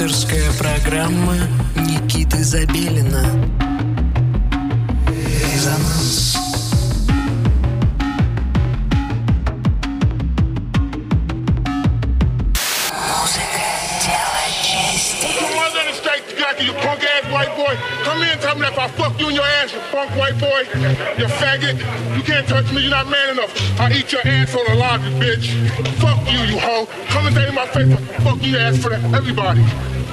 Авторская программа Никиты Забелина Резонанс Музыка дело чести Come on, let it straight together, you punk ass white boy. Come in and tell me that if I fuck you in your ass, you punk white boy, you faggot. You can't touch me, you're not man enough. I eat your ass on a log, you bitch. Fuck you, you hoe. Come and tell me my face, fuck you ass for that, everybody.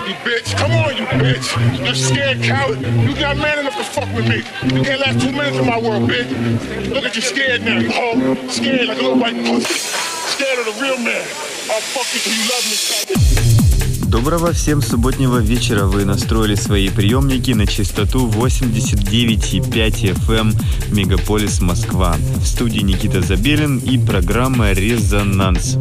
You bitch, come on, you bitch. You're scared coward. You're not man enough to fuck with me. You can't last two minutes in my world, bitch. Look at you scared now, you hoe. Scared like a little white pussy. Scared of the real man. I'll fuck you till you love me. Доброго всем субботнего вечера. Вы настроили свои приемники на частоту 89,5 FM Мегаполис Москва. В студии Никита Забелин и программа «Резонанс».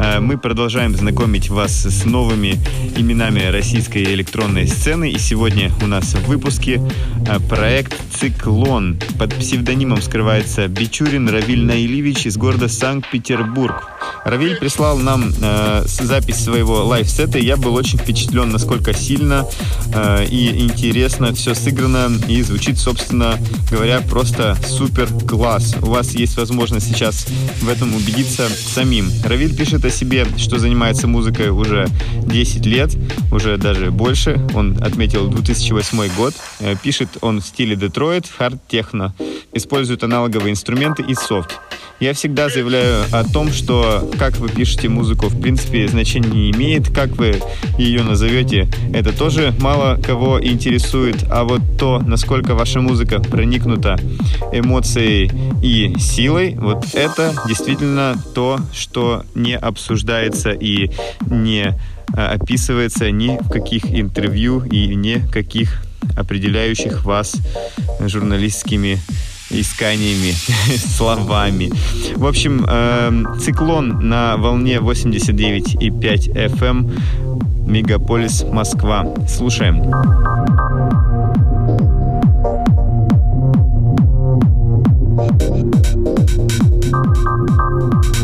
Э, Мы продолжаем знакомить вас с новыми именами российской электронной сцены. И сегодня у нас в выпуске э, проект «Циклон». Под псевдонимом скрывается Бичурин Равиль Наилевич из города Санкт-Петербург. Равиль прислал нам э, запись своего лайв-сета, и я был очень впечатлен, насколько сильно э, и интересно все сыграно, и звучит, собственно говоря, просто супер класс. У вас есть возможность сейчас в этом убедиться самим. Равиль пишет о себе, что занимается музыкой уже 10 лет, уже даже больше. Он отметил 2008 год. Э, Пишет он в стиле Детройт, хард-техно. Использует аналоговые инструменты и софт. Я всегда заявляю о том, что как вы пишете музыку, в принципе, значения не имеет. Как вы ее назовете, это тоже мало кого интересует. А вот то, насколько ваша музыка проникнута эмоцией и силой, вот это действительно то, что не обсуждается и не а, описывается ни в каких интервью и ни в каких определяющих вас журналистскими исканиями, словами. В общем, эм, циклон на волне 89,5 FM Мегаполис Москва. Слушаем. Резонанс.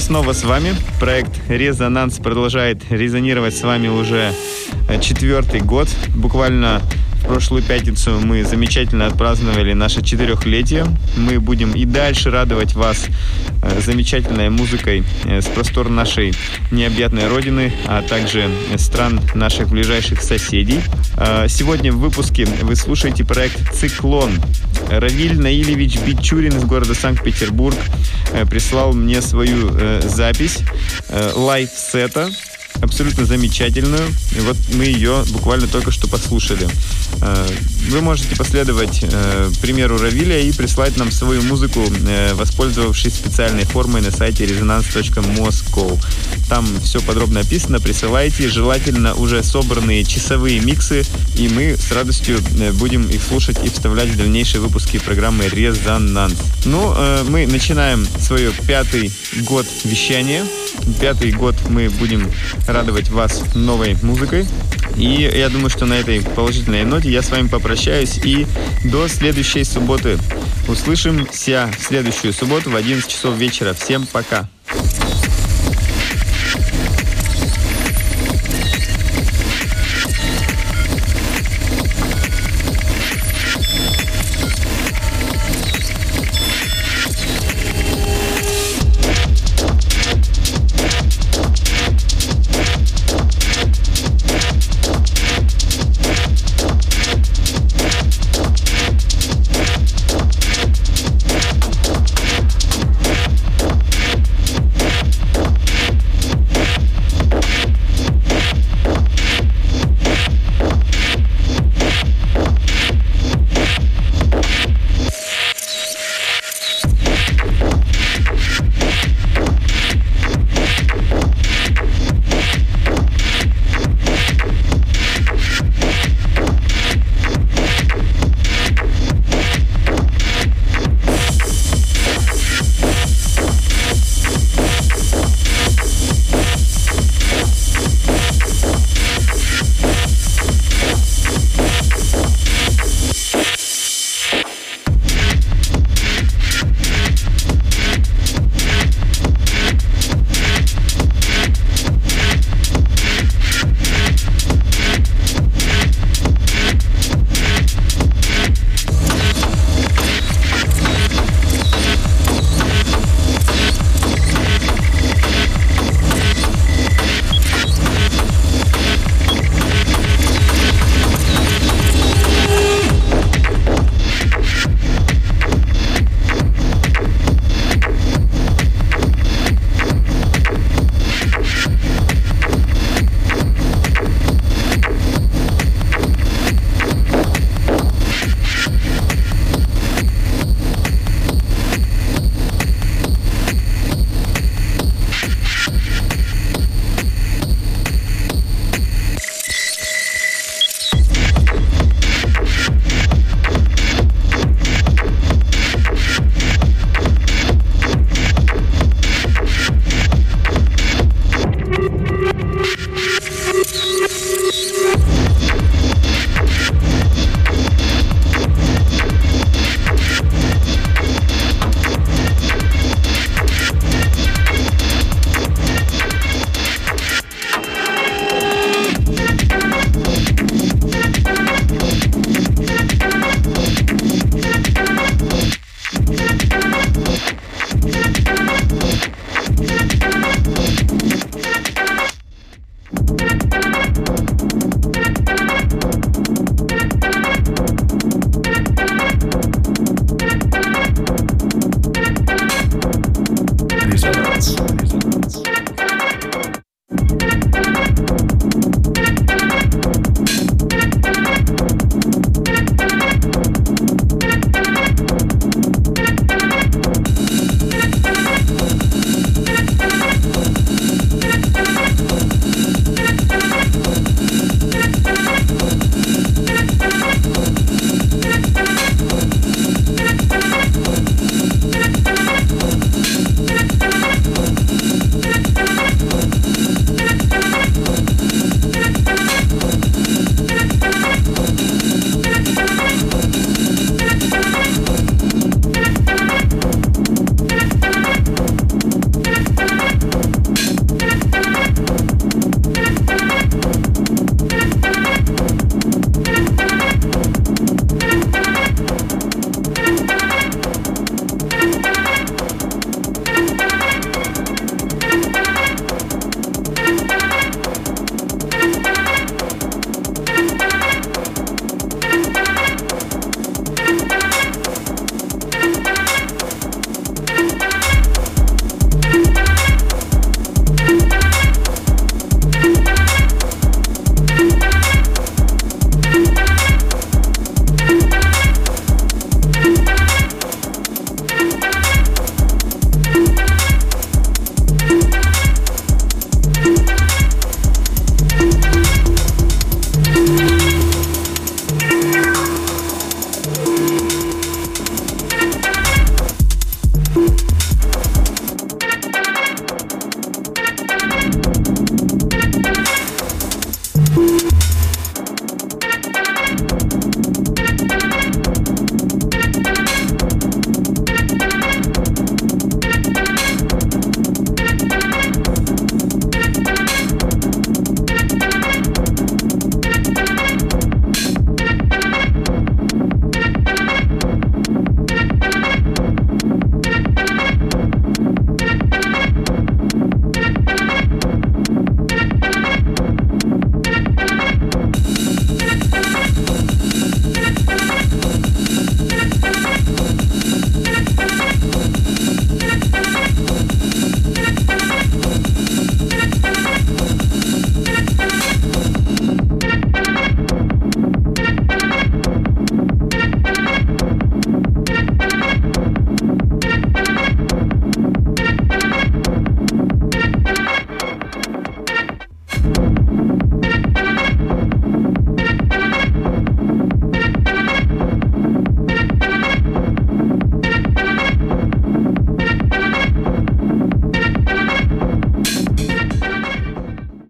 Снова с вами. Проект «Резонанс» продолжает резонировать с вами уже э, четвертый год. Буквально в прошлую пятницу мы замечательно отпраздновали наше четырехлетие. Мы будем и дальше радовать вас э, замечательной музыкой э, с простор нашей необъятной родины, а также стран наших ближайших соседей. Э, сегодня в выпуске вы слушаете проект «Циклон». Равиль Наилевич Бичурин из города Санкт-Петербург прислал мне свою запись лайв-сета абсолютно замечательную. И вот мы ее буквально только что послушали. Э, вы можете последовать э, примеру Равиля и прислать нам свою музыку, э, воспользовавшись специальной формой на сайте resonance.moscow. Там все подробно описано, присылайте, желательно уже собранные часовые миксы, и мы с радостью будем их слушать и вставлять в дальнейшие выпуски программы «Резонанс». Ну, мы начинаем свой пятый год вещания. Пятый год мы будем радовать вас новой музыкой. И я думаю, что на этой положительной ноте я с вами попрощаюсь и до следующей субботы. Услышимся в следующую субботу в 11 часов вечера. Всем пока!